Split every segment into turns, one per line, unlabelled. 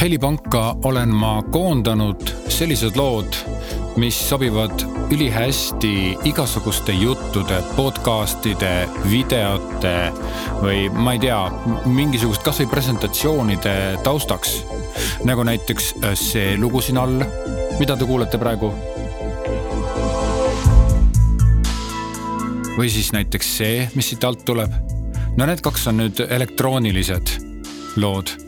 helipanka olen ma koondanud sellised lood, mis sobivad ülihästi igasuguste juttude, podcast'ide, videote või ma ei tea, mingisugust kasvõi presentatsioonide taustaks. nagu näiteks äh, see lugu siin all, mida te kuulete praegu. või siis näiteks see, mis siit alt tuleb. no need kaks on nüüd elektroonilised lood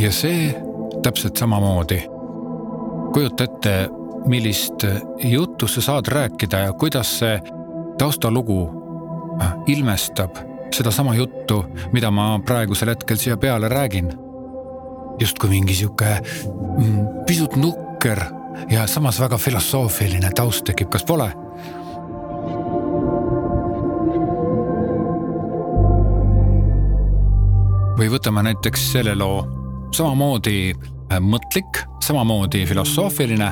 ja see täpselt samamoodi. kujuta ette, millist juttu sa saad rääkida ja kuidas see taustalugu äh, ilmestab sedasama juttu, mida ma praegusel hetkel siia peale räägin. justkui mingi sihuke mm, pisut nukker ja samas väga filosoofiline taust tekib, kas pole? või võtame näiteks selle loo samamoodi äh, mõtlik, samamoodi filosoofiline,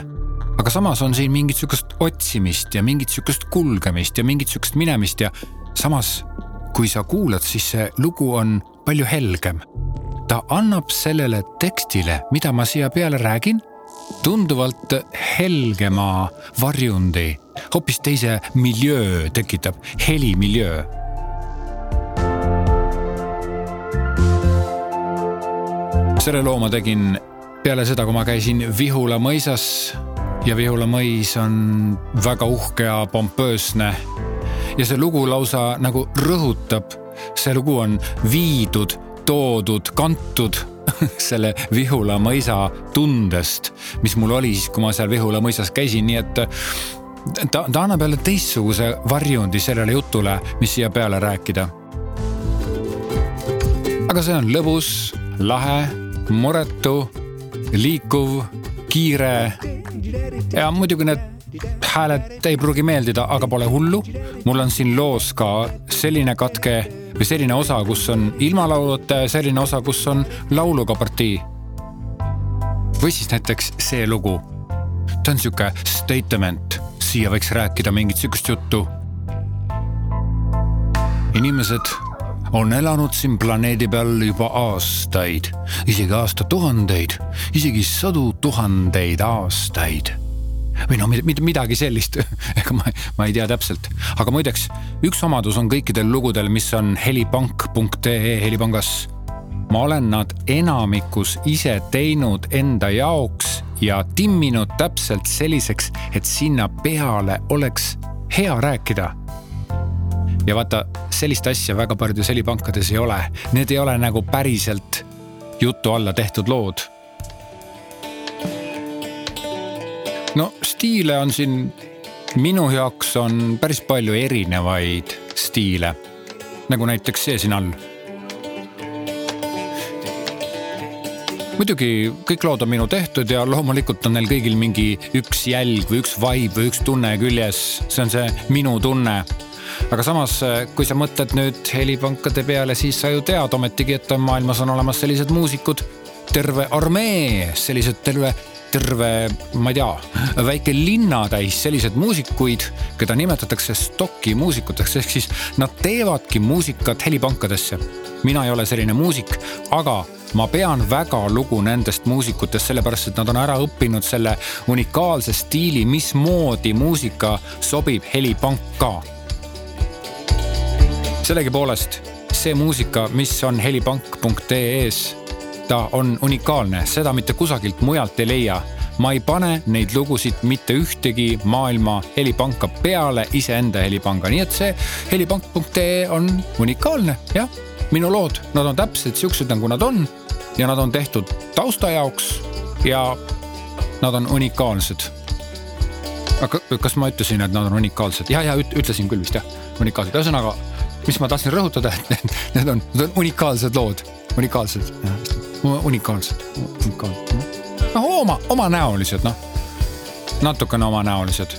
aga samas on siin mingit sihukest otsimist ja mingit sihukest kulgemist ja mingit sihukest minemist ja samas, kui sa kuulad, siis see lugu on palju helgem. ta annab sellele tekstile, mida ma siia peale räägin, tunduvalt helgema varjundi, hoopis teise miljöö tekitab, helimiljöö selle loo ma tegin peale seda, kui ma käisin Vihula mõisas ja Vihula mõis on väga uhke ja pompöösne. ja see lugu lausa nagu rõhutab, see lugu on viidud, toodud, kantud selle Vihula mõisa tundest, mis mul oli siis, kui ma seal Vihula mõisas käisin, nii et ta, ta annab jälle teistsuguse varjundi sellele jutule, mis siia peale rääkida. aga see on lõbus, lahe muretu, liikuv, kiire. ja muidugi need hääled ei pruugi meeldida, aga pole hullu. mul on siin loos ka selline katke või selline osa, kus on ilma lauluta ja selline osa, kus on lauluga partii. või siis näiteks see lugu. ta on sihuke statement, siia võiks rääkida mingit sihukest juttu. inimesed on elanud siin planeedi peal juba aastaid, isegi aastatuhandeid, isegi sadu tuhandeid aastaid. või noh, midagi sellist ega ma, ma ei tea täpselt, aga muideks üks omadus on kõikidel lugudel, mis on helipank.ee helipangas. ma olen nad enamikus ise teinud enda jaoks ja timminud täpselt selliseks, et sinna peale oleks hea rääkida ja vaata, sellist asja väga paljudes helipankades ei ole, need ei ole nagu päriselt jutu alla tehtud lood. no stiile on siin, minu jaoks on päris palju erinevaid stiile, nagu näiteks see siin all. Muidugi kõik lood on minu tehtud ja loomulikult on neil kõigil mingi üks jälg või üks vibe või üks tunne küljes, see on see minu tunne aga samas, äh, kui sa mõtled nüüd helipankade peale, siis sa ju tead ometigi, et maailmas on olemas sellised muusikud, terve armee, sellised terve terve, ma ei tea, väike linnatäis selliseid muusikuid, keda nimetatakse stoki muusikuteks, ehk siis nad teevadki muusikat helipankadesse. mina ei ole selline muusik, aga ma pean väga lugu nendest muusikutest, sellepärast et nad on ära õppinud selle unikaalse stiili, mismoodi muusika sobib helipanka sellegipoolest see muusika, mis on helipank.ee-s, ta on unikaalne, seda mitte kusagilt mujalt ei leia. ma ei pane neid lugusid mitte ühtegi maailma helipanka peale iseenda helipanga, nii et see helipank.ee on unikaalne, jah. minu lood, nad on täpselt siuksed, nagu nad on ja nad on tehtud tausta jaoks ja nad on unikaalsed aga kas ma ütlesin, et nad on unikaalsed? ja, ja ütlesin küll vist jah, unikaalsed, ühesõnaga mis ma tahtsin rõhutada, et need, need on, need on unikaalsed lood, unikaalsed, unikaalsed, unikaalsed. noh, oma, omanäolised, noh, natukene omanäolised